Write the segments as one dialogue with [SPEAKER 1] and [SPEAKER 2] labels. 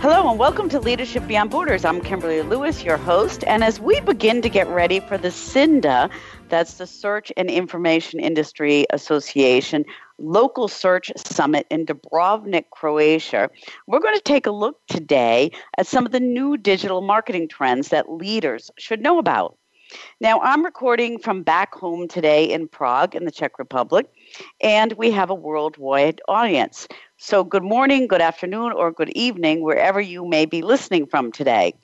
[SPEAKER 1] Hello and welcome to Leadership Beyond Borders. I'm Kimberly Lewis, your host. And as we begin to get ready for the SINDA, that's the Search and Information Industry Association Local Search Summit in Dubrovnik, Croatia, we're going to take a look today at some of the new digital marketing trends that leaders should know about. Now, I'm recording from back home today in Prague, in the Czech Republic, and we have a worldwide audience. So, good morning, good afternoon, or good evening, wherever you may be listening from today.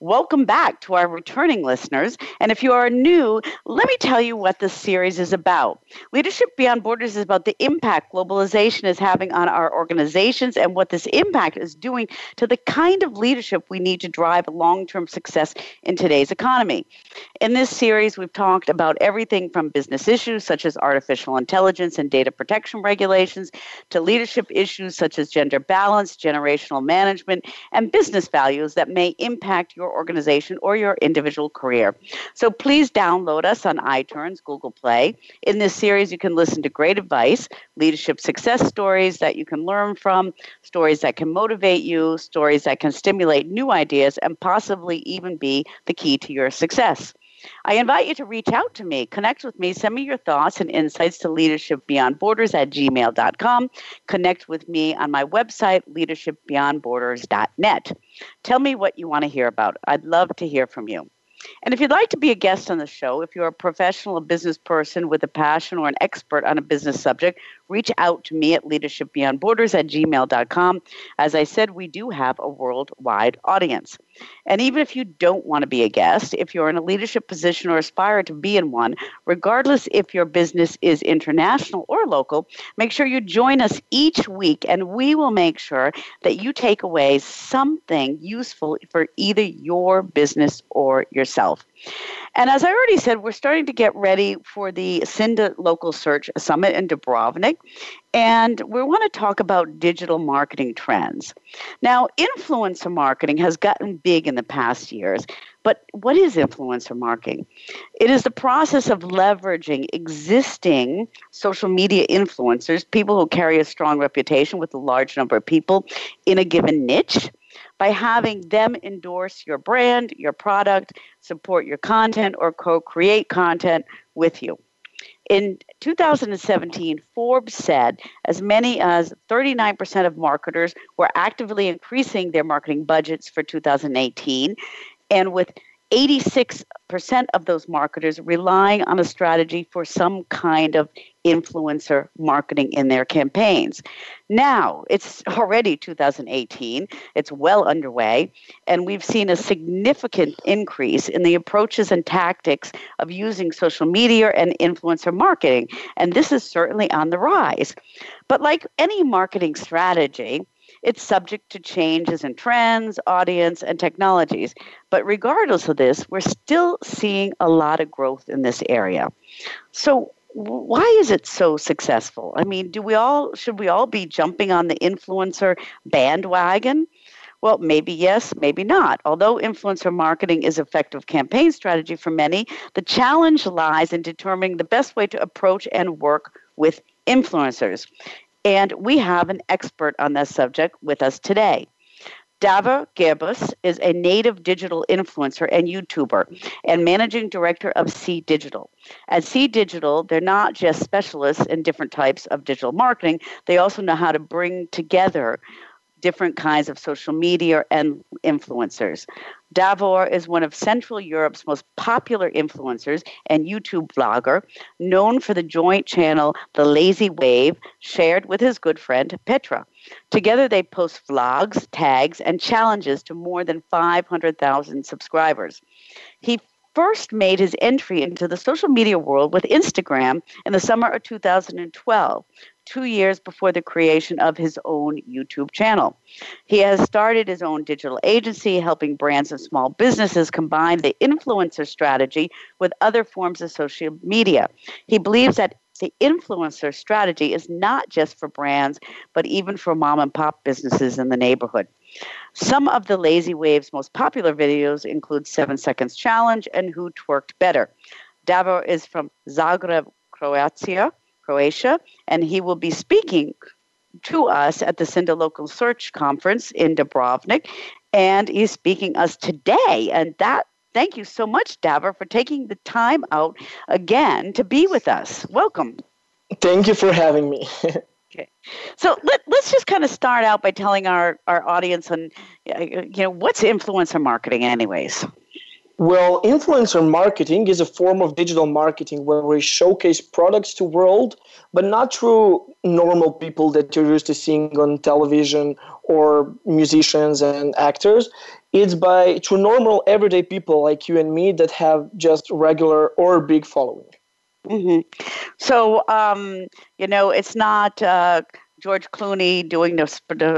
[SPEAKER 1] Welcome back to our returning listeners. And if you are new, let me tell you what this series is about. Leadership Beyond Borders is about the impact globalization is having on our organizations and what this impact is doing to the kind of leadership we need to drive long term success in today's economy. In this series, we've talked about everything from business issues such as artificial intelligence and data protection regulations to leadership issues issues such as gender balance, generational management, and business values that may impact your organization or your individual career. So please download us on iTunes, Google Play. In this series, you can listen to great advice, leadership success stories that you can learn from, stories that can motivate you, stories that can stimulate new ideas, and possibly even be the key to your success. I invite you to reach out to me, connect with me, send me your thoughts and insights to leadershipbeyondborders at gmail.com. Connect with me on my website, leadershipbeyondborders.net. Tell me what you want to hear about. I'd love to hear from you. And if you'd like to be a guest on the show, if you're a professional, a business person with a passion or an expert on a business subject, reach out to me at leadershipbeyondborders at gmail.com. As I said, we do have a worldwide audience. And even if you don't want to be a guest, if you're in a leadership position or aspire to be in one, regardless if your business is international or local, make sure you join us each week and we will make sure that you take away something useful for either your business or yourself. And as I already said, we're starting to get ready for the SINDA Local Search Summit in Dubrovnik. And we want to talk about digital marketing trends. Now, influencer marketing has gotten big in the past years, but what is influencer marketing? It is the process of leveraging existing social media influencers, people who carry a strong reputation with a large number of people in a given niche by having them endorse your brand, your product, support your content, or co create content with you. In 2017, Forbes said as many as 39% of marketers were actively increasing their marketing budgets for 2018. And with 86% of those marketers relying on a strategy for some kind of influencer marketing in their campaigns. Now, it's already 2018, it's well underway, and we've seen a significant increase in the approaches and tactics of using social media and influencer marketing, and this is certainly on the rise. But like any marketing strategy, it's subject to changes in trends, audience, and technologies. But regardless of this, we're still seeing a lot of growth in this area. So, why is it so successful? I mean, do we all should we all be jumping on the influencer bandwagon? Well, maybe yes, maybe not. Although influencer marketing is effective campaign strategy for many, the challenge lies in determining the best way to approach and work with influencers. And we have an expert on this subject with us today. Davor Gerbus is a native digital influencer and YouTuber and managing director of C Digital. At C Digital, they're not just specialists in different types of digital marketing, they also know how to bring together different kinds of social media and influencers. Davor is one of Central Europe's most popular influencers and YouTube vlogger, known for the joint channel The Lazy Wave, shared with his good friend Petra. Together, they post vlogs, tags, and challenges to more than 500,000 subscribers. He first made his entry into the social media world with Instagram in the summer of 2012 two years before the creation of his own YouTube channel. He has started his own digital agency, helping brands and small businesses combine the influencer strategy with other forms of social media. He believes that the influencer strategy is not just for brands, but even for mom and pop businesses in the neighborhood. Some of the Lazy Wave's most popular videos include Seven Seconds Challenge and Who Twerked Better. Davor is from Zagreb, Croatia, Croatia, and he will be speaking to us at the SINDA Local Search Conference in Dubrovnik, and he's speaking us today. And that thank you so much, Davor, for taking the time out again to be with us. Welcome.
[SPEAKER 2] Thank you for having me.
[SPEAKER 1] okay, so let, let's just kind of start out by telling our our audience and you know what's influencer marketing, anyways.
[SPEAKER 2] Well, influencer marketing is a form of digital marketing where we showcase products to world, but not through normal people that you're used to seeing on television or musicians and actors. It's by through normal everyday people like you and me that have just regular or big following.
[SPEAKER 1] Mm-hmm. So, um, you know, it's not uh, George Clooney doing the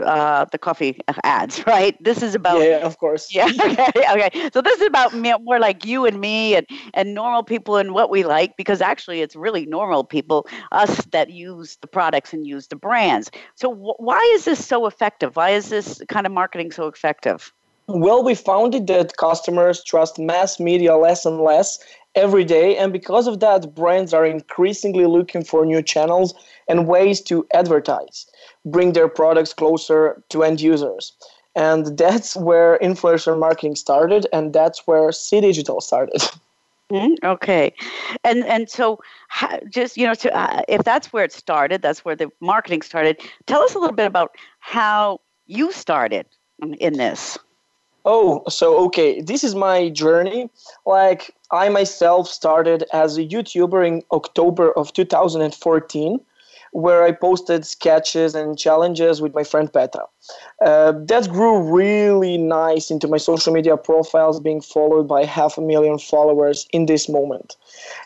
[SPEAKER 1] uh, the coffee ads, right? This is about
[SPEAKER 2] yeah, of course.
[SPEAKER 1] Yeah, okay, okay. So this is about me, more like you and me and and normal people and what we like because actually it's really normal people, us that use the products and use the brands. So wh- why is this so effective? Why is this kind of marketing so effective?
[SPEAKER 2] Well, we found it that customers trust mass media less and less every day, and because of that, brands are increasingly looking for new channels and ways to advertise, bring their products closer to end users. And that's where influencer marketing started, and that's where C Digital started.
[SPEAKER 1] Mm, okay, and and so how, just you know, to, uh, if that's where it started, that's where the marketing started. Tell us a little bit about how you started in this.
[SPEAKER 2] Oh, so okay, this is my journey. Like I myself started as a YouTuber in October of 2014 where I posted sketches and challenges with my friend Petra. Uh, that grew really nice into my social media profiles, being followed by half a million followers in this moment.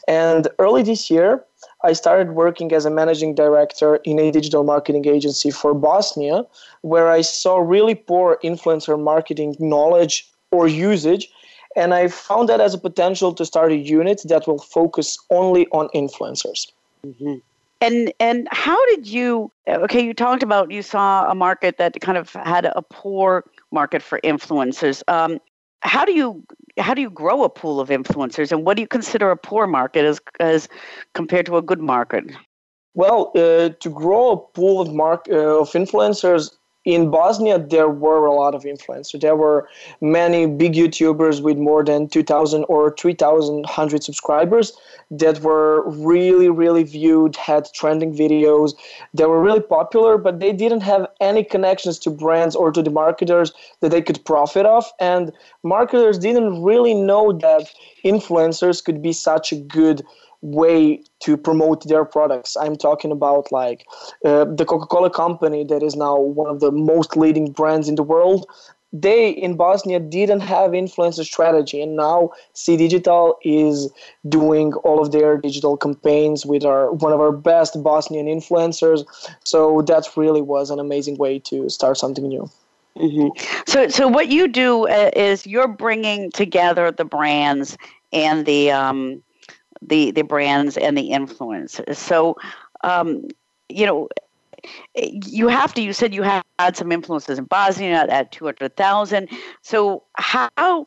[SPEAKER 2] And early this year, I started working as a managing director in a digital marketing agency for Bosnia, where I saw really poor influencer marketing knowledge or usage. And I found that as a potential to start a unit that will focus only on influencers.
[SPEAKER 1] Mm-hmm. And and how did you? Okay, you talked about you saw a market that kind of had a poor market for influencers. Um, how do you how do you grow a pool of influencers, and what do you consider a poor market as as compared to a good market?
[SPEAKER 2] Well, uh, to grow a pool of mark uh, of influencers, in Bosnia, there were a lot of influencers. There were many big YouTubers with more than 2,000 or 3,100 subscribers that were really, really viewed, had trending videos. They were really popular, but they didn't have any connections to brands or to the marketers that they could profit off. And marketers didn't really know that influencers could be such a good way to promote their products. I'm talking about like uh, the Coca-Cola company that is now one of the most leading brands in the world. They in Bosnia didn't have influencer strategy, and now C Digital is doing all of their digital campaigns with our one of our best Bosnian influencers. So that really was an amazing way to start something new.
[SPEAKER 1] Mm-hmm. So, so what you do uh, is you're bringing together the brands and the um, the the brands and the influence. So, um, you know, you have to. You said you had some influences in Bosnia at two hundred thousand. So how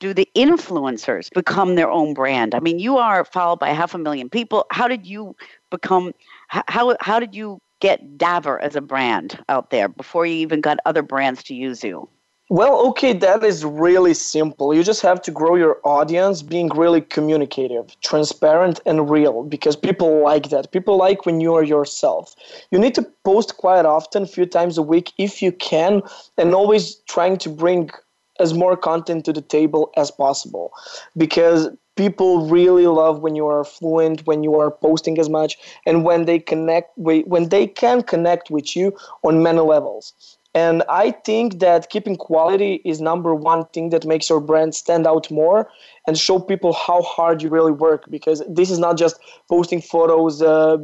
[SPEAKER 1] do the influencers become their own brand? I mean, you are followed by half a million people. How did you become? How how did you get Davor as a brand out there before you even got other brands to use you?
[SPEAKER 2] Well, okay, that is really simple. You just have to grow your audience being really communicative, transparent, and real because people like that. People like when you are yourself. You need to post quite often, a few times a week if you can, and always trying to bring as more content to the table as possible because people really love when you are fluent when you are posting as much and when they connect when they can connect with you on many levels and I think that keeping quality is number one thing that makes your brand stand out more and show people how hard you really work because this is not just posting photos uh,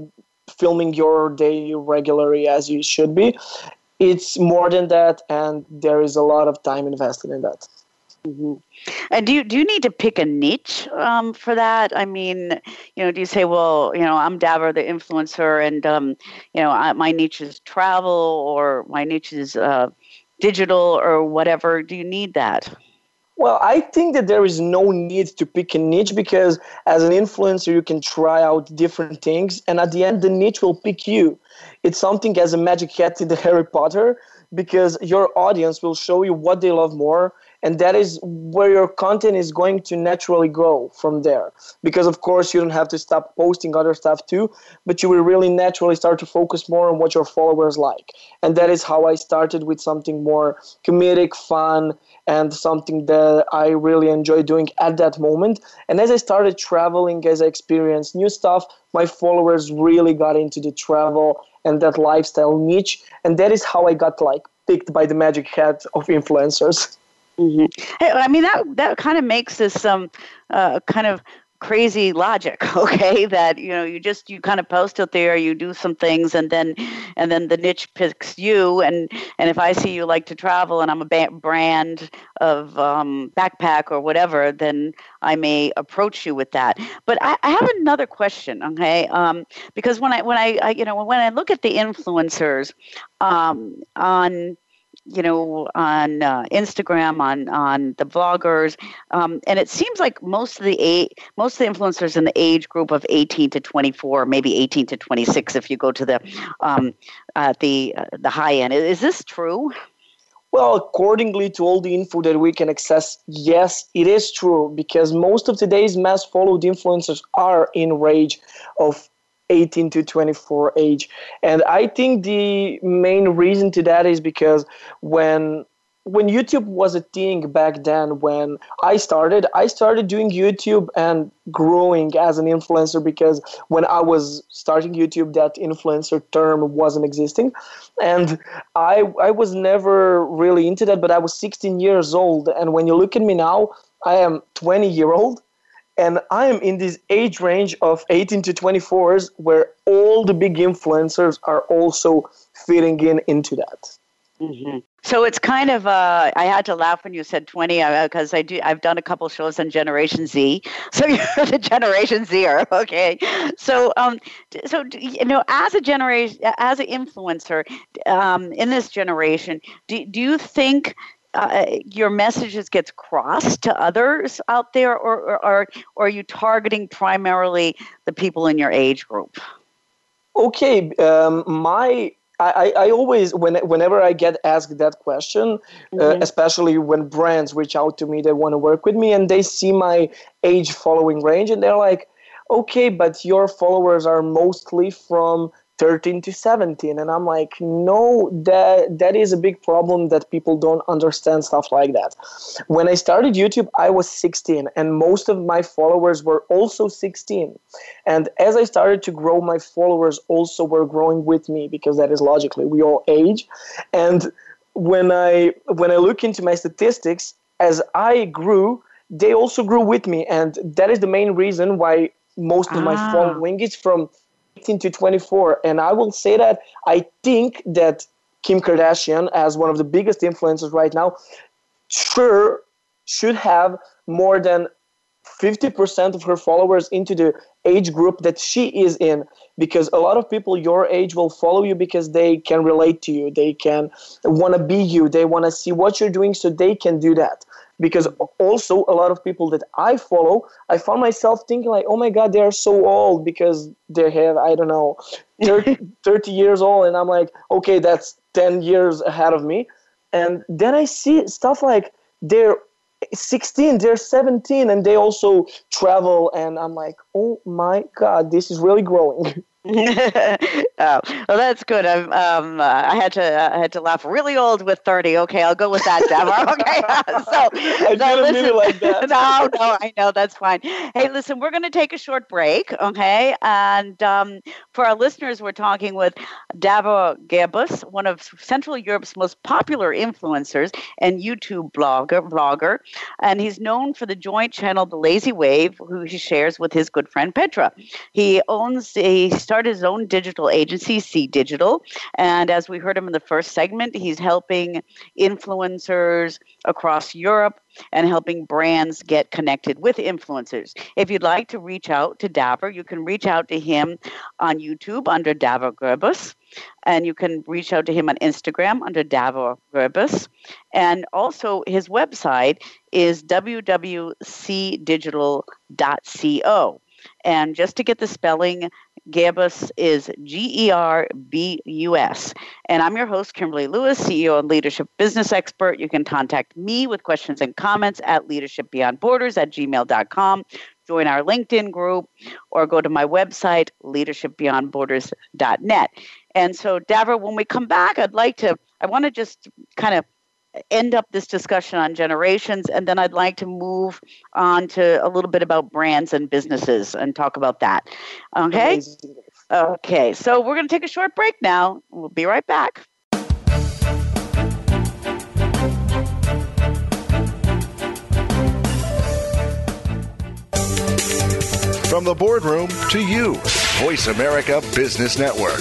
[SPEAKER 2] filming your day regularly as you should be. It's more than that, and there is a lot of time invested in that.
[SPEAKER 1] Mm-hmm. And do you do you need to pick a niche um, for that? I mean, you know, do you say, well, you know, I'm Davor, the influencer, and um, you know, I, my niche is travel, or my niche is uh, digital, or whatever? Do you need that?
[SPEAKER 2] Well, I think that there is no need to pick a niche because as an influencer, you can try out different things, and at the end, the niche will pick you. It's something as a magic hat in the Harry Potter because your audience will show you what they love more and that is where your content is going to naturally go from there. Because of course you don't have to stop posting other stuff too but you will really naturally start to focus more on what your followers like. And that is how i started with something more comedic fun and something that i really enjoy doing at that moment. And as i started traveling as i experienced new stuff my followers really got into the travel and that lifestyle niche. And that is how i got like picked by the magic hat of influencers
[SPEAKER 1] Mm-hmm. I mean that that kind of makes this um uh, kind of crazy logic okay? That you know you just you kind of post it there you do some things and then and then the niche picks you and and if i see you like to travel and i'm a ba- brand of um, backpack or whatever then i may approach you with that. But i, I have another question okay? Um, because when i when I, I, you know when i look at the influencers um, on you know, on uh, Instagram, on on the vloggers, um, and it seems like most of the eight, most of the influencers in the age group of 18 to 24, maybe 18 to 26, if you go to the um, uh, the uh, the high end. Is this true?
[SPEAKER 2] Well, accordingly to all the info that we can access, yes, it is true because most of today's mass followed influencers are in range of 18 to 24 age. And I think the main reason to that is because when when YouTube was a thing back then when I started, I started doing YouTube and growing as an influencer because when I was starting YouTube that influencer term wasn't existing. And I I was never really into that, but I was 16 years old and when you look at me now, I am 20 year old and I am in this age range of 18 to 24s where all the big influencers are also fitting in into that.
[SPEAKER 1] Mm-hmm. So it's kind of uh, I had to laugh when you said 20 because uh, I do I've done a couple shows on Generation Z. So you're the Generation Zer, okay? So um, so you know, as a generation, as an influencer um, in this generation, do do you think uh, your messages gets crossed to others out there, or, or, or, or are you targeting primarily the people in your age group?
[SPEAKER 2] Okay, um, my I, I always when whenever I get asked that question, uh, mm-hmm. uh, especially when brands reach out to me, they want to work with me and they see my age following range and they're like, okay, but your followers are mostly from 13 to 17 and i'm like no that that is a big problem that people don't understand stuff like that. When i started youtube i was 16 and most of my followers were also 16 and as i started to grow my followers also were growing with me because that is logically we all age. And when i when i look into my statistics as i grew they also grew with me and that is the main reason why most of ah. my following is from 18 to 24. And I will say that I think that Kim Kardashian, as one of the biggest influencers right now, sure should have more than 50% of her followers into the age group that she is in because a lot of people your age will follow you because they can relate to you they can want to be you they want to see what you're doing so they can do that because also a lot of people that I follow, I found myself thinking like, oh my God, they are so old because they have, I don't know, 30, 30 years old. And I'm like, okay, that's 10 years ahead of me. And then I see stuff like they're 16, they're 17, and they also travel. And I'm like, oh my God, this is really growing.
[SPEAKER 1] oh, well, that's good. I'm, um, uh, I had to uh, I had to laugh really old with thirty. Okay, I'll go with that, Davor. okay,
[SPEAKER 2] so I so listen, like that.
[SPEAKER 1] no, no, I know that's fine. Hey, listen, we're going to take a short break. Okay, and um, for our listeners, we're talking with Davor Gerbus, one of Central Europe's most popular influencers and YouTube blogger. Blogger, and he's known for the joint channel The Lazy Wave, who he shares with his good friend Petra. He owns a started his own digital agency, C Digital. And as we heard him in the first segment, he's helping influencers across Europe and helping brands get connected with influencers. If you'd like to reach out to Davor, you can reach out to him on YouTube under Davor Gerbus, and you can reach out to him on Instagram under Davor Gerbus. And also, his website is www.cdigital.co. And just to get the spelling, Gerbus is G E R B U S. And I'm your host, Kimberly Lewis, CEO and leadership business expert. You can contact me with questions and comments at leadershipbeyondborders at gmail.com. Join our LinkedIn group or go to my website, leadershipbeyondborders.net. And so, Davor, when we come back, I'd like to, I want to just kind of end up this discussion on generations, and then I'd like to move on to a little bit about brands and businesses and talk about that. Okay? Amazing. Okay, so we're going to take a short break now. We'll be right back.
[SPEAKER 3] From the boardroom to you, Voice America Business Network.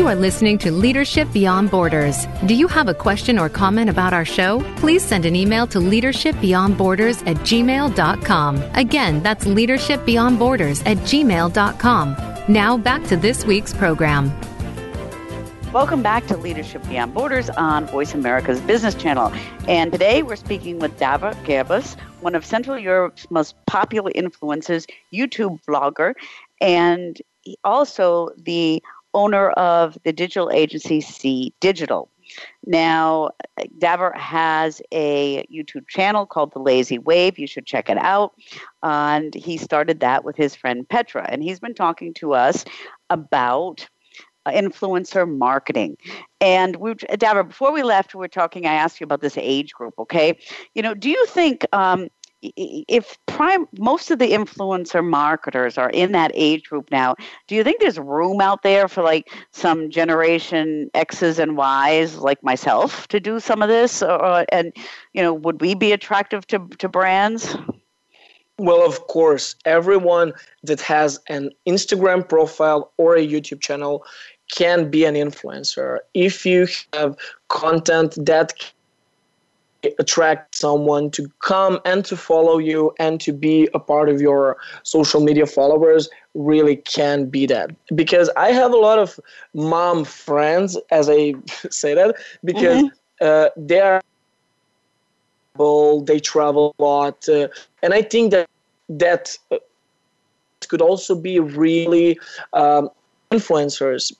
[SPEAKER 4] You are listening to Leadership Beyond Borders. Do you have a question or comment about our show? Please send an email to leadershipbeyondborders at gmail.com. Again, that's leadershipbeyondborders at gmail.com. Now back to this week's program.
[SPEAKER 1] Welcome back to Leadership Beyond Borders on Voice America's Business Channel. And today we're speaking with Davor Gerbus, one of Central Europe's most popular influencers, YouTube blogger, and also the owner of the digital agency C Digital. Now, Davor has a YouTube channel called The Lazy Wave. You should check it out. And he started that with his friend Petra. And he's been talking to us about influencer marketing. And we, Davor, before we left, we were talking. I asked you about this age group. Okay, you know, do you think um, if prime most of the influencer marketers are in that age group now do you think there's room out there for like some generation x's and y's like myself to do some of this? Or, and you know would we be attractive to, to brands?
[SPEAKER 2] Well of course everyone that has an instagram profile or a youtube channel can be an influencer. If you have content that attract someone to come and to follow you and to be a part of your social media followers really can be that because i have a lot of mom friends as i say that because mm-hmm. uh, they are they travel a lot uh, and i think that that uh, could also be really um, influencers,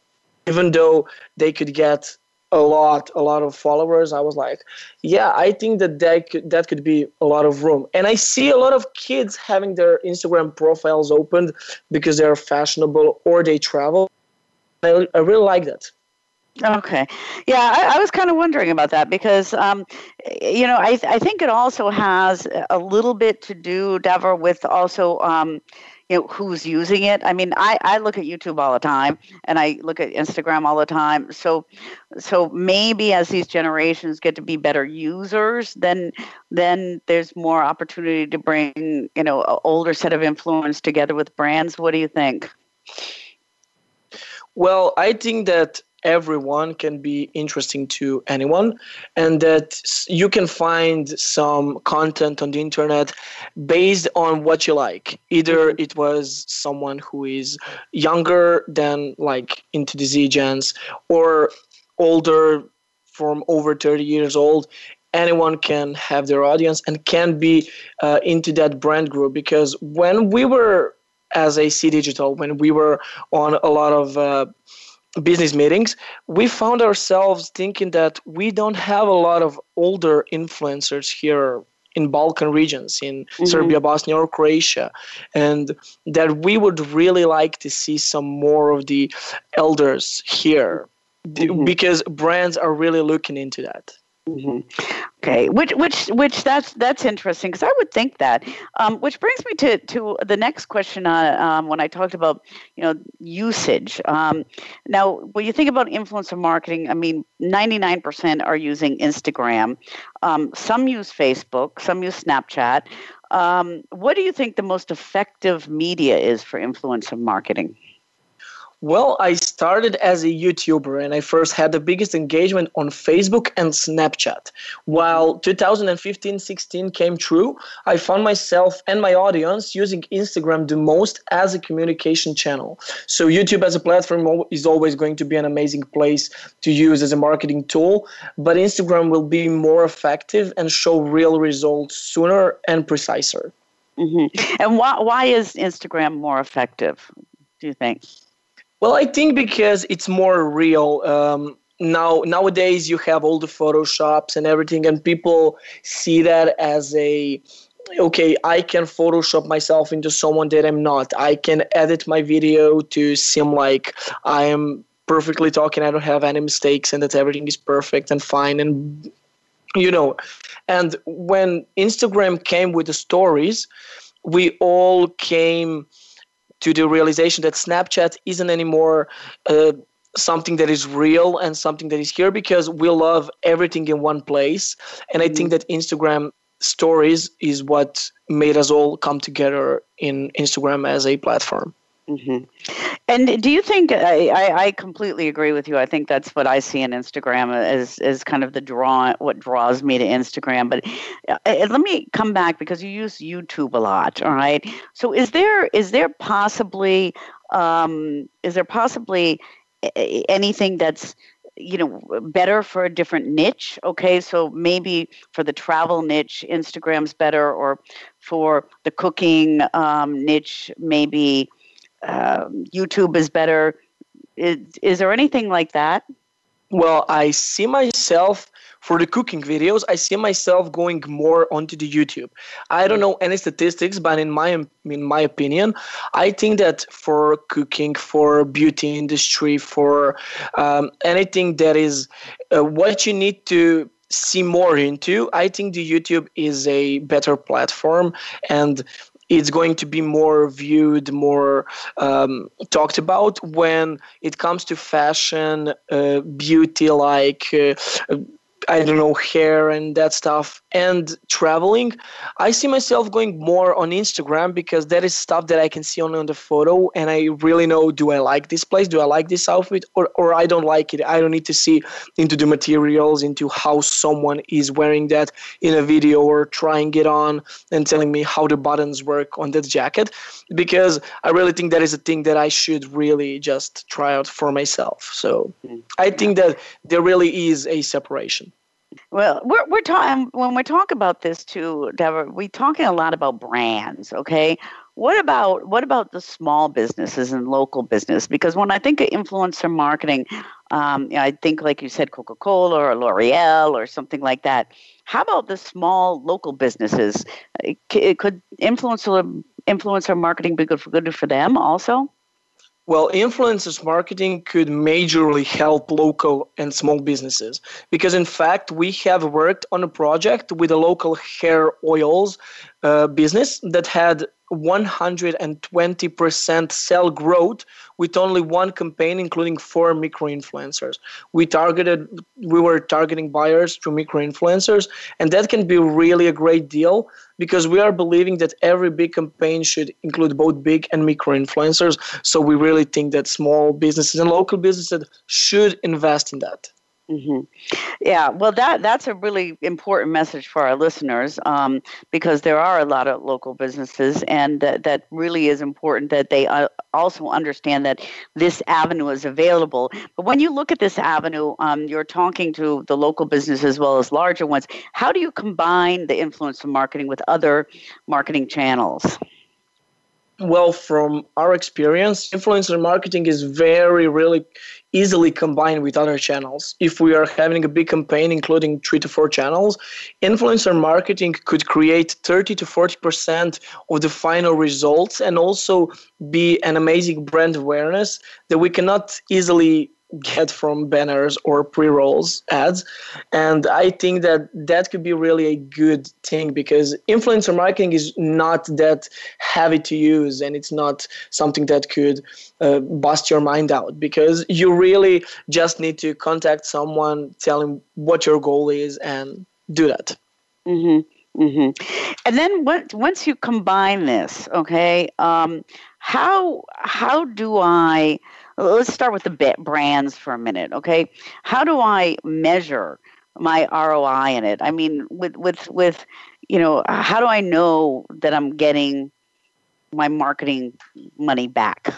[SPEAKER 2] even though they could get a lot a lot of followers. I was like yeah i think that that could, that could be a lot of room. And i see a lot of kids having their instagram profiles opened because they're fashionable or they travel. I, I really like that.
[SPEAKER 1] Okay. Yeah, I, I was kind of wondering about that because, um, you know, I, I think it also has a little bit to do, Davor, with also, um, you know, who's using it. I mean, I, I look at YouTube all the time and I look at Instagram all the time. So, so maybe as these generations get to be better users, then, then there's more opportunity to bring, you know, an older set of influence together with brands. What do you think?
[SPEAKER 2] Well, I think that everyone can be interesting to anyone and that you can find some content on the internet based on what you like either mm-hmm. it was someone who is younger than like into the z gens or older from over 30 years old anyone can have their audience and can be uh, into that brand group because when we were as a c digital when we were on a lot of uh, business meetings, we found ourselves thinking that we don't have a lot of older influencers here in Balkan regions, in mm-hmm. Serbia, Bosnia, or Croatia, and that we would really like to see some more of the elders here mm-hmm. because brands are really looking into that.
[SPEAKER 1] Mm-hmm. Okay, which which which that's that's interesting because I would think that. Um, which brings me to to the next question. Uh, um, when I talked about you know usage. Um, now, when you think about influencer marketing, I mean, ninety nine percent are using Instagram. Um, some use Facebook. Some use Snapchat. Um, what do you think the most effective media is for influencer marketing?
[SPEAKER 2] Well, I started as a YouTuber and I first had the biggest engagement on Facebook and Snapchat. While 2015 16 came true, I found myself and my audience using Instagram the most as a communication channel. So, YouTube as a platform is always going to be an amazing place to use as a marketing tool, but Instagram will be more effective and show real results sooner and preciser.
[SPEAKER 1] Mm-hmm. And why, why is Instagram more effective, do you think?
[SPEAKER 2] Well, I think because it's more real. Um, now nowadays you have all the photoshops and everything and people see that as a okay i can photoshop myself into someone that i'm not i can edit my video to seem like i am perfectly talking i don't have any mistakes and that everything is perfect and fine and you know and when instagram came with the stories we all came to the realization that Snapchat isn't anymore uh, something that is real and something that is here because we love everything in one place. And I mm-hmm. think that Instagram stories is what made us all come together in Instagram as a platform.
[SPEAKER 1] Mm-hmm. And do you think I, I, completely agree with you? I think that's what I see in Instagram as as kind of the draw what draws me to Instagram. But uh, uh, let me come back because you use YouTube a lot. All right. So is there is there possibly um, is there possibly anything that's you know better for a different niche okay so maybe for the travel niche instagram's better or for the cooking um, niche maybe um, YouTube is better. Is, is there anything like that?
[SPEAKER 2] Well, I see myself for the cooking videos. I see myself going more onto the YouTube. I don't know any statistics, but in my in my opinion, I think that for cooking, for beauty industry, for um, anything that is uh, what you need to see more into, I think the YouTube is a better platform and it's going to be more viewed, more um, talked about when it comes to fashion, uh, beauty, like uh, I don't know, hair and that stuff, and traveling, I see myself going more on Instagram because that is stuff that I can see only on the photo, and I really know do I like this place, do I like this outfit, or, or I don't like it. I don't need to see into the materials, into how someone is wearing that in a video or trying it on and telling me how the buttons work on that jacket because I really think that is a thing that I should really just try out for myself. So mm. I think that there really is a separation.
[SPEAKER 1] Well, we're we're talking when we talk about this too, Davor. We're talking a lot about brands. Okay, What about what about the small businesses and local business? Because when I think of influencer marketing, um, I think like you said, Coca Cola or L'Oreal or something like that. How about the small local businesses? Could influencer influencer marketing be good for good for them also?
[SPEAKER 2] Well, influencers marketing could majorly help local and small businesses because, in fact, we have worked on a project with a local hair oils uh, business that had 120% sell growth with only one campaign including four micro influencers. We targeted we were targeting buyers through micro influencers and that can be really a great deal because we are believing that every big campaign should include both big and micro influencers. So we really think that small businesses and local businesses should invest in that
[SPEAKER 1] Mm-hmm. Yeah, well, that that's a really important message for our listeners um, because there are a lot of local businesses, and that, that really is important that they uh, also understand that this avenue is available. But when you look at this avenue, um, you're talking to the local business as well as larger ones. How do you combine the influence of marketing with other marketing channels?
[SPEAKER 2] Well, from our experience, influencer marketing is very, really easily combined with other channels. If we are having a big campaign including three to four channels, influencer marketing could create 30 to 40% of the final results and also be an amazing brand awareness that we cannot easily get from banners or pre-rolls ads and i think that that could be really a good thing because influencer marketing is not that heavy to use and it's not something that could uh, bust your mind out because you really just need to contact someone tell him what your goal is and do that
[SPEAKER 1] mm-hmm. Mm-hmm. And then once you combine this, okay, um, how how do I let's start with the brands for a minute, okay? How do I measure my ROI in it? I mean, with with with you know, how do I know that I'm getting my marketing money back?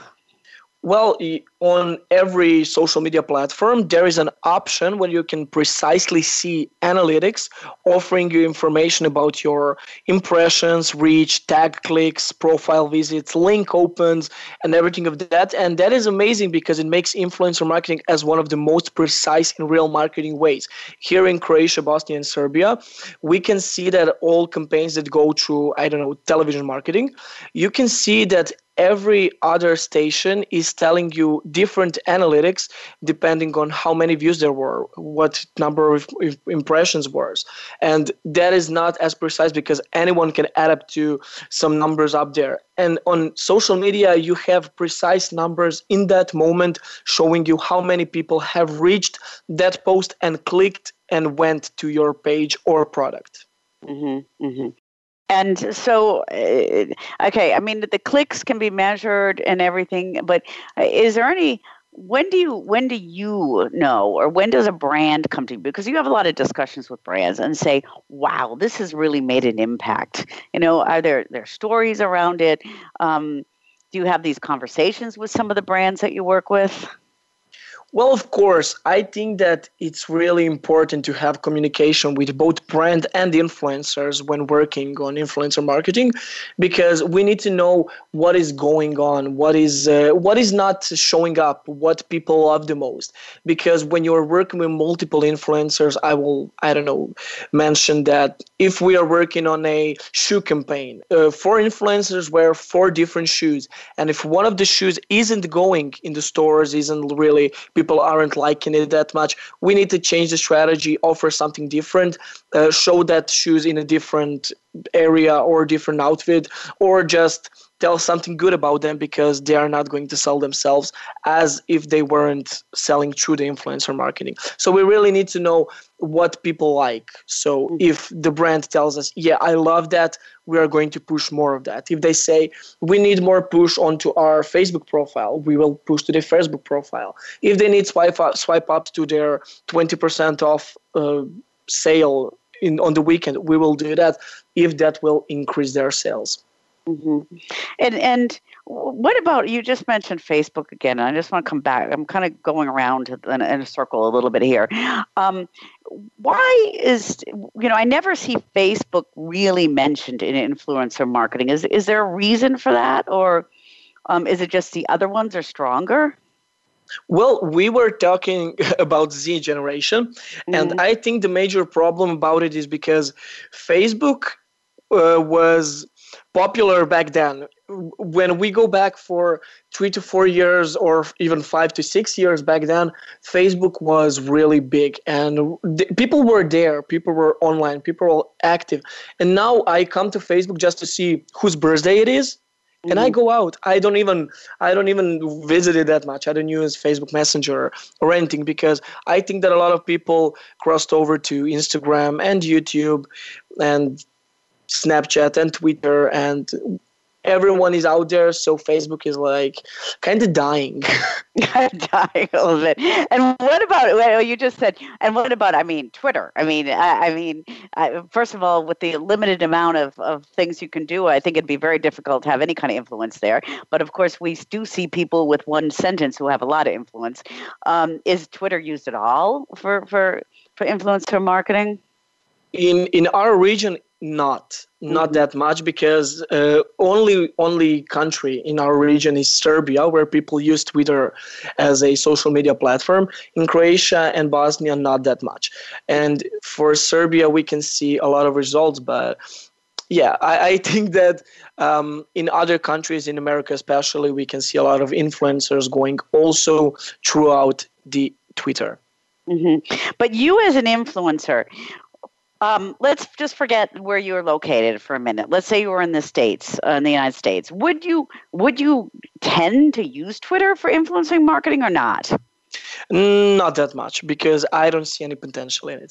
[SPEAKER 2] Well, on every social media platform, there is an option where you can precisely see analytics offering you information about your impressions, reach, tag clicks, profile visits, link opens, and everything of that. And that is amazing because it makes influencer marketing as one of the most precise and real marketing ways. Here in Croatia, Bosnia, and Serbia, we can see that all campaigns that go through, I don't know, television marketing, you can see that every other station is telling you different analytics depending on how many views there were, what number of impressions was. And that is not as precise because anyone can add up to some numbers up there. And on social media, you have precise numbers in that moment showing you how many people have reached that post and clicked and went to your page or product.
[SPEAKER 1] Mm-hmm, mm-hmm. And so, uh, okay, I mean, the clicks can be measured and everything, but uh, is there any? When do you when do you know, or when does a brand come to you? Because you have a lot of discussions with brands and say, "Wow, this has really made an impact." You know, are there there stories around it? Um, do you have these conversations with some of the brands that you work with?
[SPEAKER 2] Well, of course, I think that it's really important to have communication with both brand and influencers when working on influencer marketing, because we need to know what is going on, what is uh, what is not showing up, what people love the most. Because when you're working with multiple influencers, I will I don't know mention that if we are working on a shoe campaign, uh, four influencers wear four different shoes, and if one of the shoes isn't going in the stores, isn't really people aren't liking it that much. We need to change the strategy, offer something different, uh, show that shoes in a different area or different outfit, or just tell something good about them because they are not going to sell themselves as if they weren't selling through the influencer marketing. So we really need to know what people like. So mm-hmm. if the brand tells us, yeah, I love that, we are going to push more of that. If they say we need more push onto our Facebook profile, we will push to the Facebook profile. If they need swipe up, swipe up to their 20% off uh, sale in on the weekend, we will do that if that will increase their sales.
[SPEAKER 1] Mm-hmm. And and what about you? Just mentioned Facebook again, and I just want to come back. I'm kind of going around in, in a circle a little bit here. Um, why is you know I never see Facebook really mentioned in influencer marketing? Is is there a reason for that, or um, is it just the other ones are stronger?
[SPEAKER 2] Well, we were talking about Z generation, mm-hmm. and I think the major problem about it is because Facebook uh, was popular back then. When we go back for three to four years, or even five to six years back then, Facebook was really big, and th- people were there. People were online. People were active. And now I come to Facebook just to see whose birthday it is, and I mm-hmm. go out. I don't even I don't even visit it that much. I don't use Facebook Messenger or anything because I think that a lot of people crossed over to Instagram and YouTube and Snapchat and Twitter and everyone is out there so facebook is like kind of dying.
[SPEAKER 1] Dying a little bit. And what about well, you just said and what about i mean twitter? I mean i, I mean I, first of all with the limited amount of, of things you can do i think it'd be very difficult to have any kind of influence there. But of course we do see people with one sentence who have a lot of influence. Um, is twitter used at all for for for influencer marketing?
[SPEAKER 2] In in our region not not mm-hmm. that much because uh, only only country in our region is Serbia where people use Twitter as a social media platform in Croatia and Bosnia not that much and for Serbia we can see a lot of results but yeah I, I think that um, in other countries in America especially we can see a lot of influencers going also throughout the Twitter
[SPEAKER 1] Mm-hmm. But you, as an influencer, um, let's just forget where you're located for a minute. Let's say you were in the states, uh, in the United States. Would you would you tend to use Twitter for influencing marketing or not?
[SPEAKER 2] Not that much because I don't see any potential in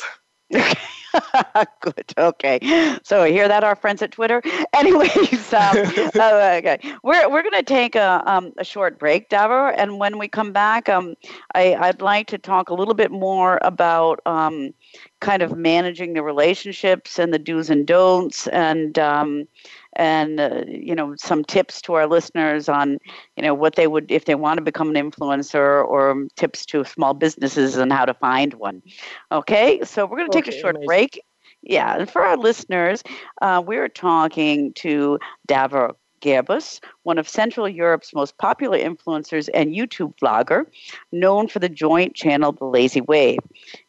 [SPEAKER 2] it.
[SPEAKER 1] Good. Okay. So I hear that, our friends at Twitter. Anyways, um, uh, okay, we're we're going to take a um, a short break, Davor, and when we come back, um, I I'd like to talk a little bit more about um, kind of managing the relationships and the do's and don'ts, and um, and uh, you know some tips to our listeners on you know what they would if they want to become an influencer or tips to small businesses and how to find one okay so we're going to take okay, a short amazing. break yeah and for our listeners uh, we're talking to davor Gerbus, one of Central Europe's most popular influencers and YouTube vlogger, known for the joint channel The Lazy Wave.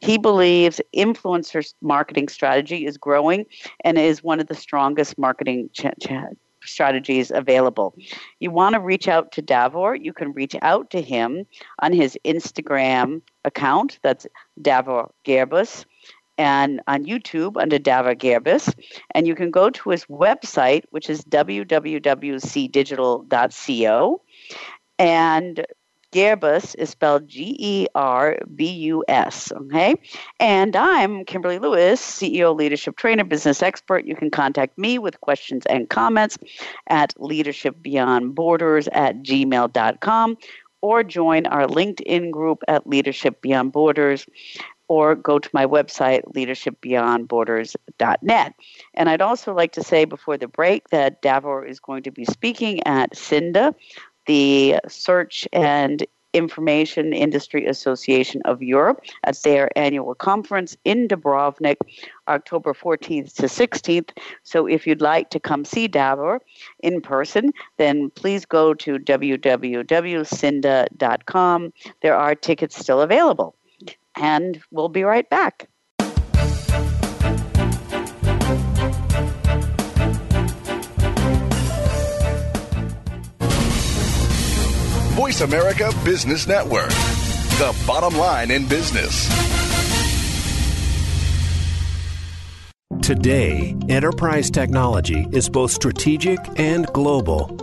[SPEAKER 1] He believes influencer marketing strategy is growing and is one of the strongest marketing ch- ch- strategies available. You want to reach out to Davor, you can reach out to him on his Instagram account. That's Davor Gerbus and on YouTube under Davor Gerbus. And you can go to his website, which is www.cdigital.co. And Gerbus is spelled G E R B U S. Okay. And I'm Kimberly Lewis, CEO, leadership trainer, business expert. You can contact me with questions and comments at leadershipbeyondborders at gmail.com or join our LinkedIn group at Leadership Beyond Borders or go to my website, leadershipbeyondborders.net. And I'd also like to say before the break that Davor is going to be speaking at SINDA, the Search and Information Industry Association of Europe at their annual conference in Dubrovnik, October 14th to 16th. So if you'd like to come see Davor in person, then please go to www.sinda.com. There are tickets still available and we'll be right back.
[SPEAKER 3] Voice America Business Network, the bottom line in business.
[SPEAKER 5] Today, enterprise technology is both strategic and global.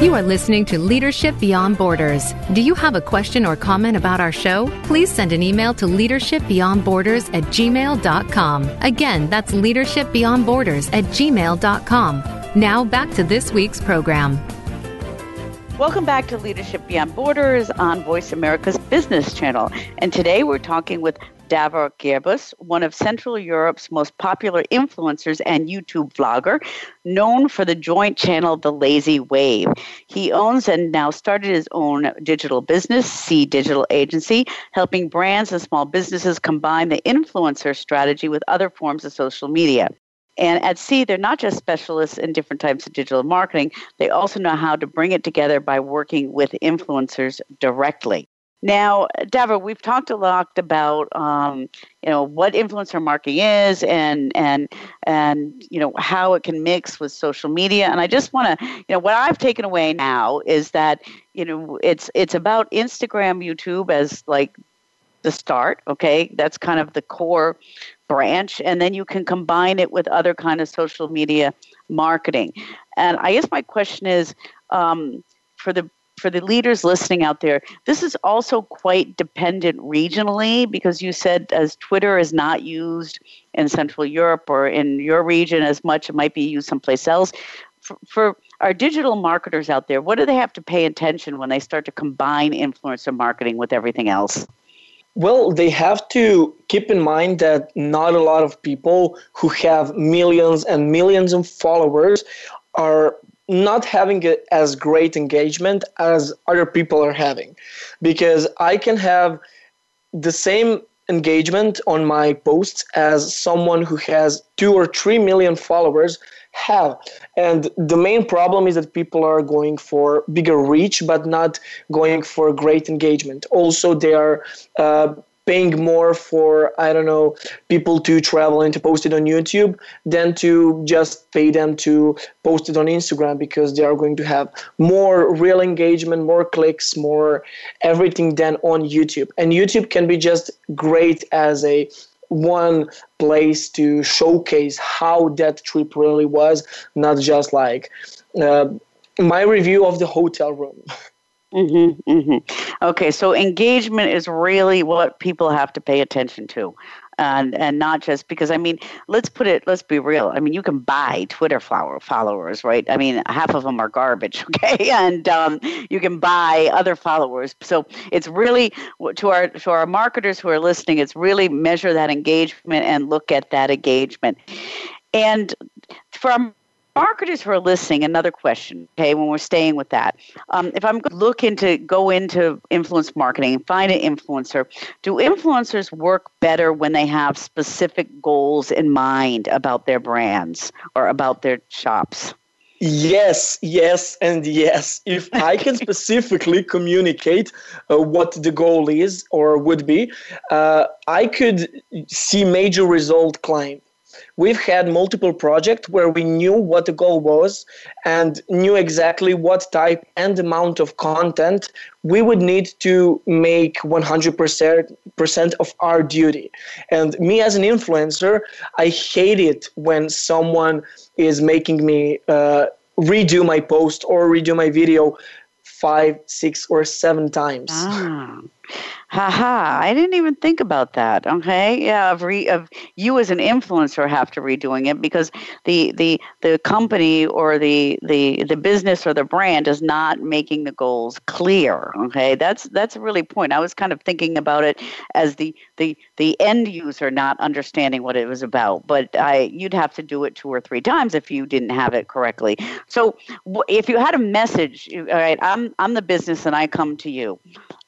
[SPEAKER 4] You are listening to Leadership Beyond Borders. Do you have a question or comment about our show? Please send an email to leadershipbeyondborders at gmail.com. Again, that's leadershipbeyondborders at gmail.com. Now back to this week's program.
[SPEAKER 1] Welcome back to Leadership Beyond Borders on Voice America's Business Channel. And today we're talking with Davor Gerbus, one of Central Europe's most popular influencers and YouTube vlogger, known for the joint channel The Lazy Wave. He owns and now started his own digital business, C Digital Agency, helping brands and small businesses combine the influencer strategy with other forms of social media. And at C, they're not just specialists in different types of digital marketing, they also know how to bring it together by working with influencers directly. Now, Davor, we've talked a lot about um, you know what influencer marketing is and and and you know how it can mix with social media. And I just want to you know what I've taken away now is that you know it's it's about Instagram, YouTube as like the start. Okay, that's kind of the core branch, and then you can combine it with other kind of social media marketing. And I guess my question is um, for the for the leaders listening out there, this is also quite dependent regionally because you said as Twitter is not used in Central Europe or in your region as much, it might be used someplace else. For, for our digital marketers out there, what do they have to pay attention when they start to combine influencer marketing with everything else?
[SPEAKER 2] Well, they have to keep in mind that not a lot of people who have millions and millions of followers are not having as great engagement as other people are having. Because i can have the same engagement on my posts as someone who has 2 or 3 million followers have. And the main problem is that people are going for bigger reach but not going for great engagement. Also they are uh, paying more for I don't know people to travel and to post it on YouTube than to just pay them to post it on Instagram because they are going to have more real engagement, more clicks, more everything than on YouTube. And YouTube can be just great as a one place to showcase how that trip really was, not just like uh, my review of the hotel room.
[SPEAKER 1] Mm-hmm, mm-hmm. Okay, so engagement is really what people have to pay attention to. And, and not just because I mean, let's put it. Let's be real. I mean, you can buy Twitter flower followers, right? I mean, half of them are garbage, okay? And um, you can buy other followers. So it's really to our to our marketers who are listening. It's really measure that engagement and look at that engagement. And for our marketers who are listening, another question, okay, when we're staying with that. Um, if I'm looking to go into influence marketing and find an influencer, do influencers work better when they have specific goals in mind about their brands or about their shops?
[SPEAKER 2] Yes, yes, and yes. If I can specifically communicate uh, what the goal is or would be, uh, I could see major result climb we've had multiple projects where we knew what the goal was and knew exactly what type and amount of content we would need to make 100% of our duty. And me as an influencer, I hate it when someone is making me uh, redo my post or redo my video five, six, or seven times.
[SPEAKER 1] Ah. Haha, I didn't even think about that. Okay, yeah, of, re, of you as an influencer have to redoing it because the the the company or the the the business or the brand is not making the goals clear. Okay, that's that's really point. I was kind of thinking about it as the the the end user not understanding what it was about, but I you'd have to do it two or three times if you didn't have it correctly. So if you had a message, all right, I'm I'm the business and I come to you.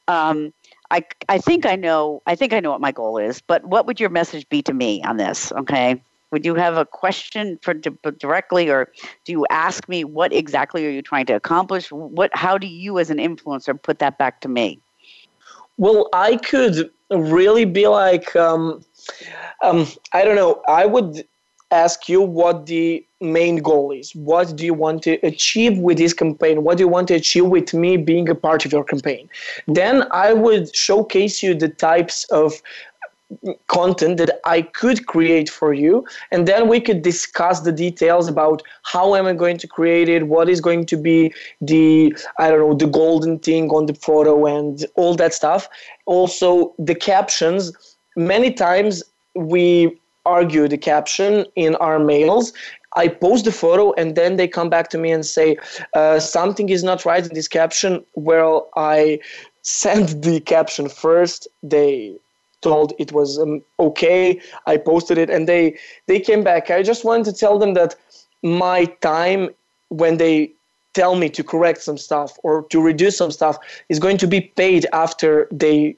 [SPEAKER 1] Um, I, I think I know I think I know what my goal is, but what would your message be to me on this? Okay, would you have a question for directly, or do you ask me what exactly are you trying to accomplish? What how do you as an influencer put that back to me?
[SPEAKER 2] Well, I could really be like, um, um, I don't know. I would ask you what the main goal is. What do you want to achieve with this campaign? What do you want to achieve with me being a part of your campaign? Then I would showcase you the types of content that I could create for you and then we could discuss the details about how am I going to create it what is going to be the I don't know the golden thing on the photo and all that stuff also the captions many times we argue the caption in our mails I post the photo and then they come back to me and say uh, something is not right in this caption. Well, I sent the caption first. They told it was um, okay. I posted it and they they came back. I just wanted to tell them that my time when they tell me to correct some stuff or to reduce some stuff is going to be paid after they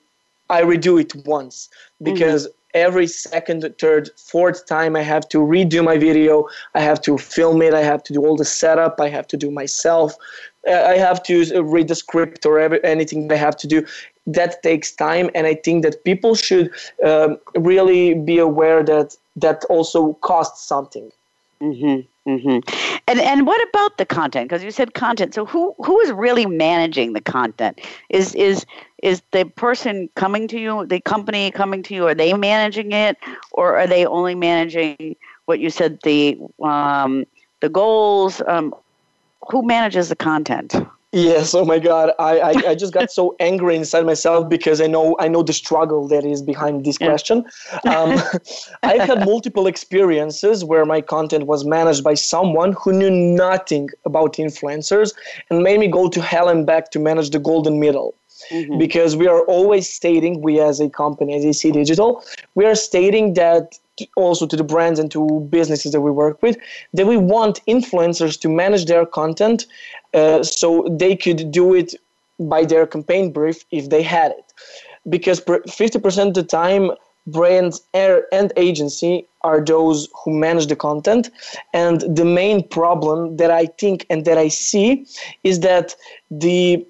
[SPEAKER 2] I redo it once because mm-hmm every second, third, fourth time I have to redo my video. I have to film it. I have to do all the setup. I have to do myself. Uh, I have to read the script or every, anything I have to do. That takes time, and I think that people should um, really be aware that that also costs something.
[SPEAKER 1] Mm-hmm, mm-hmm. And and what about the content? Because you said content. So who who is really managing the content? Is is is the person coming to you, the company coming to you? Are they managing it, or are they only managing what you said the um, the goals? Um, who manages the content?
[SPEAKER 2] Yes, oh my God, I, I, I, just got so angry inside myself because I know I know the struggle that is behind this yeah. question. Um, I've had multiple experiences where my content was managed by someone who knew nothing about influencers and made me go to hell and back to manage the golden middle. Mm-hmm. Because we are always stating, we as a company, as AC Digital, we are stating that also to the brands and to businesses that we work with that we want influencers to manage their content uh, so they could do it by their campaign brief if they had it. Because 50% of the time brands and agency are those who manage the content. And the main problem that i think and that i see is that the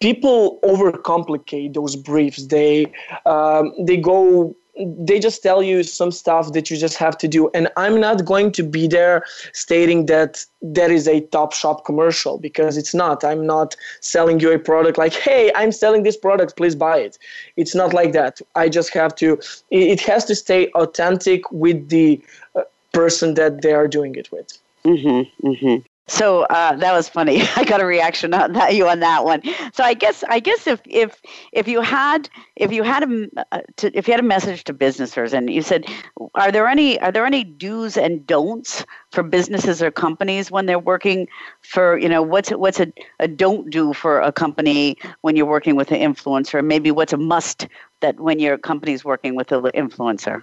[SPEAKER 2] people overcomplicate those briefs. They um, they go they just tell you some stuff that you just have to do. And i'm not going to be there stating that that is a top shop commercial because it's not. I'm not selling you a product like hey i'm selling this product please buy it. It's not like that. I just have to it has to stay authentic with the uh, person that they are doing it with.
[SPEAKER 1] Mm-hmm, mm-hmm. So uh, that was funny. I got a reaction on that you on that one. So I guess I guess if if if you had if you had a uh, to, if you had a message to businesses and you said, are there any are there any do's and don'ts for businesses or companies when they're working for you know what's what's a, a don't do for a company when you're working with an influencer? Maybe what's a must that when your company's working with an influencer?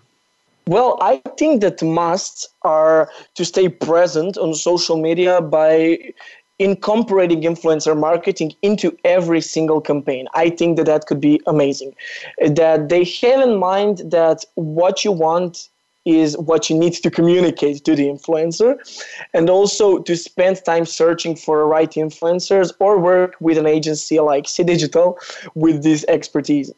[SPEAKER 2] Well, I think that musts are to stay present on social media by incorporating influencer marketing into every single campaign. I think that that could be amazing. That they have in mind that what you want is what you need to communicate to the influencer and also to spend time searching for the right influencers or work with an agency like C Digital with this expertise.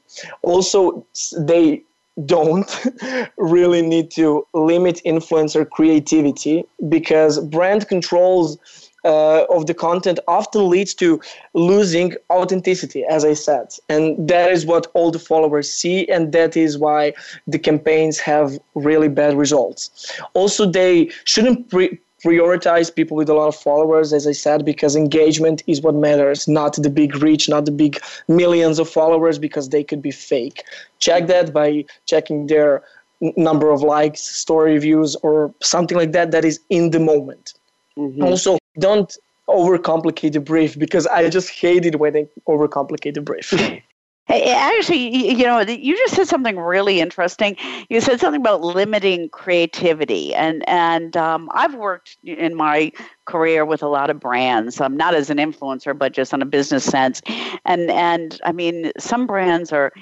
[SPEAKER 2] Also, they don't really need to limit influencer creativity because brand controls uh, of the content often leads to losing authenticity, as I said. And that is what all the followers see, and that is why the campaigns have really bad results. Also, they shouldn't pre- prioritize people with a lot of followers, as I said, because engagement is what matters, not the big reach, not the big millions of followers, because they could be fake. Check that by checking their number of likes, story views, or something like that that is in the moment. Mm-hmm. Also, don't overcomplicate the brief because I just hate it when they overcomplicate the brief.
[SPEAKER 1] Hey, actually, you know, you just said something really interesting. You said something about limiting creativity, and and um, I've worked in my career with a lot of brands. Um, not as an influencer, but just on a business sense, and and I mean, some brands are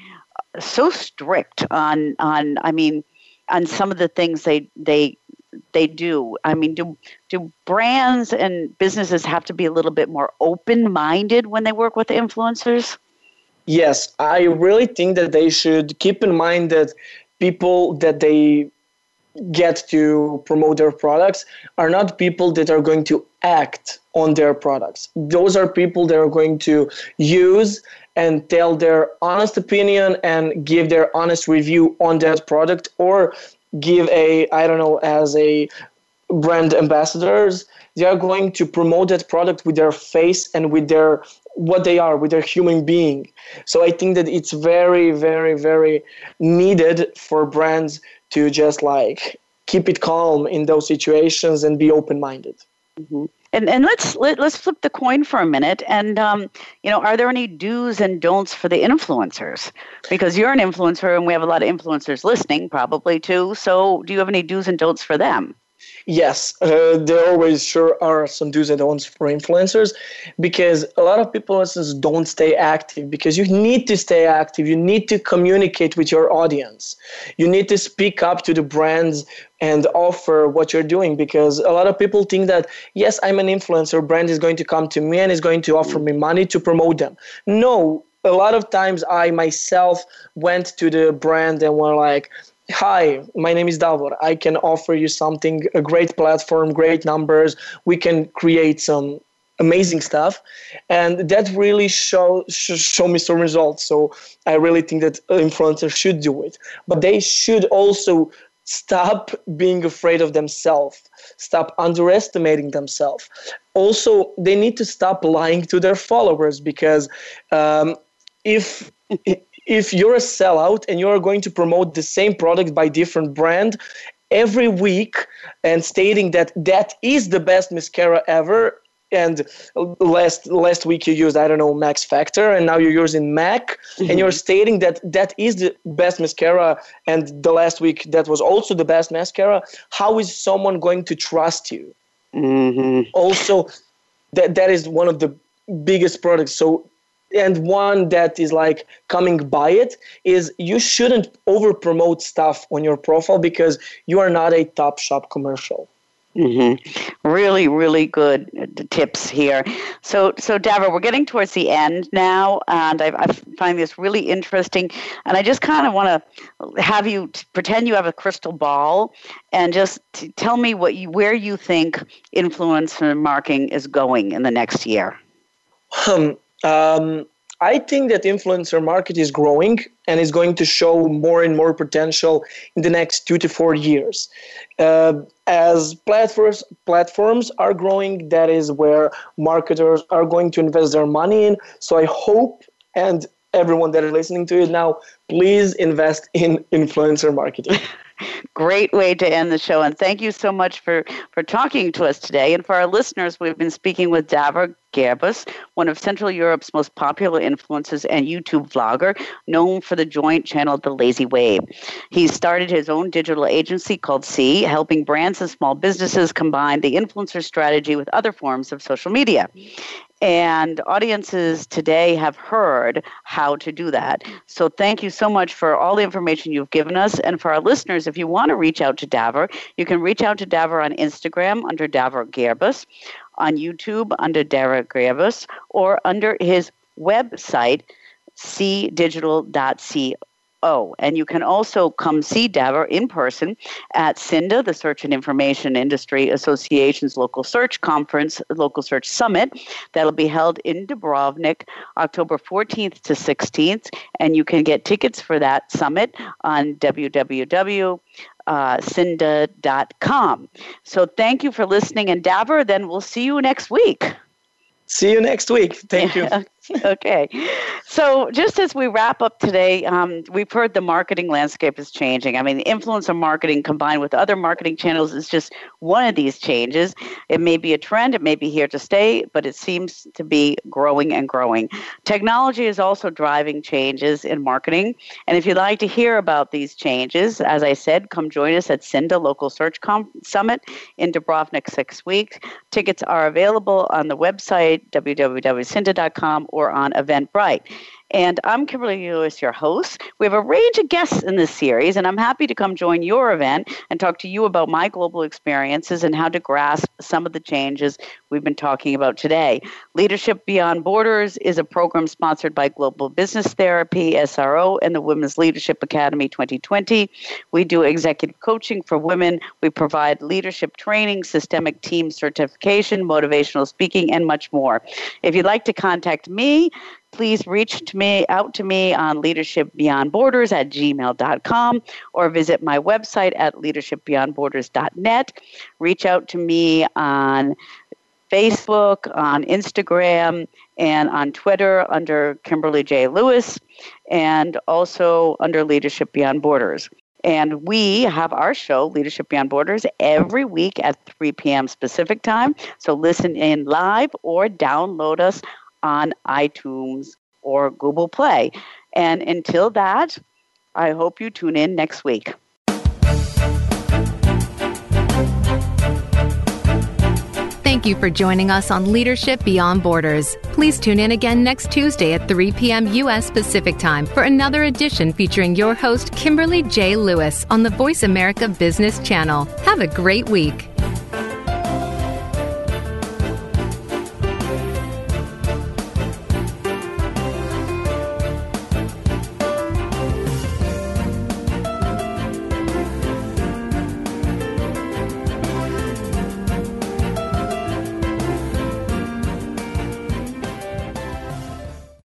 [SPEAKER 1] so strict on on. I mean, on some of the things they they they do. I mean, do do brands and businesses have to be a little bit more open minded when they work with influencers?
[SPEAKER 2] Yes, I really think that they should keep in mind that people that they get to promote their products are not people that are going to act on their products. Those are people that are going to use and tell their honest opinion and give their honest review on that product or give a i don't know as a brand ambassadors they are going to promote that product with their face and with their what they are with their human being so i think that it's very very very needed for brands to just like keep it calm in those situations and be open minded
[SPEAKER 1] mm-hmm. And and let's let, let's flip the coin for a minute. And um, you know, are there any do's and don'ts for the influencers? Because you're an influencer, and we have a lot of influencers listening, probably too. So, do you have any do's and don'ts for them?
[SPEAKER 2] Yes, uh, there always sure are some do's and don'ts for influencers because a lot of people just don't stay active because you need to stay active. You need to communicate with your audience. You need to speak up to the brands and offer what you're doing because a lot of people think that, yes, I'm an influencer, brand is going to come to me and is going to offer me money to promote them. No, a lot of times I myself went to the brand and were like, hi my name is davor. I can offer you something a great platform great numbers. We can create some amazing stuff. And that really show show me some results. So i really think that influencers should do it. But they should also stop being afraid of themselves. Stop underestimating themselves. Also they need to stop lying to their followers because um, if if you're a sellout and you're going to promote the same product by different brand every week and stating that that is the best mascara ever and last last week you used I don't know Max Factor and now you're using MAC mm-hmm. and you're stating that that is the best mascara and the last week that was also the best mascara how is someone going to trust you mm-hmm. also that that is one of the biggest products so and one that is like coming by it is you shouldn't over promote stuff on your profile because you are not a top shop commercial
[SPEAKER 1] Mm-hmm. Really, really good tips here. So, so Davor, we're getting towards the end now, and I, I find this really interesting. And I just kind of want to have you pretend you have a crystal ball, and just tell me what you, where you think influencer marketing is going in the next year.
[SPEAKER 2] Um, um, I think that influencer market is growing and is going to show more and more potential in the next two to four years. Uh, as platforms platforms are growing, that is where marketers are going to invest their money in. So I hope and everyone that is listening to it now, please invest in influencer marketing.
[SPEAKER 1] Great way to end the show. And thank you so much for, for talking to us today. And for our listeners, we've been speaking with Davor Gerbus, one of Central Europe's most popular influencers and YouTube vlogger, known for the joint channel The Lazy Wave. He started his own digital agency called C, helping brands and small businesses combine the influencer strategy with other forms of social media. And audiences today have heard how to do that. So thank you so much for all the information you've given us. And for our listeners, if you want to reach out to Davor, you can reach out to Davor on Instagram under Davor Gerbus, on YouTube under Davor Gerbus, or under his website, cdigital.co. O. And you can also come see Davor in person at SINDA, the Search and Information Industry Association's local search conference, local search summit, that'll be held in Dubrovnik October 14th to 16th. And you can get tickets for that summit on www uh, sinda.com. So thank you for listening. And Davor, then we'll see you next week.
[SPEAKER 2] See you next week. Thank you.
[SPEAKER 1] okay. So, just as we wrap up today, um, we've heard the marketing landscape is changing. I mean, influencer marketing combined with other marketing channels is just one of these changes. It may be a trend, it may be here to stay, but it seems to be growing and growing. Technology is also driving changes in marketing. And if you'd like to hear about these changes, as I said, come join us at SINDA Local Search Com- Summit in Dubrovnik six weeks. Tickets are available on the website, www.sinda.com or on Eventbrite. And I'm Kimberly Lewis, your host. We have a range of guests in this series, and I'm happy to come join your event and talk to you about my global experiences and how to grasp some of the changes we've been talking about today. Leadership Beyond Borders is a program sponsored by Global Business Therapy, SRO, and the Women's Leadership Academy 2020. We do executive coaching for women. We provide leadership training, systemic team certification, motivational speaking, and much more. If you'd like to contact me, please reach to me out to me on leadership beyond borders at gmail.com or visit my website at leadershipbeyondborders.net reach out to me on facebook on instagram and on twitter under kimberly j lewis and also under leadership beyond borders and we have our show, Leadership Beyond Borders, every week at 3 p.m. Pacific time. So listen in live or download us on iTunes or Google Play. And until that, I hope you tune in next week.
[SPEAKER 4] Thank you for joining us on Leadership Beyond Borders. Please tune in again next Tuesday at 3 p.m. U.S. Pacific Time for another edition featuring your host, Kimberly J. Lewis, on the Voice America Business Channel. Have a great week.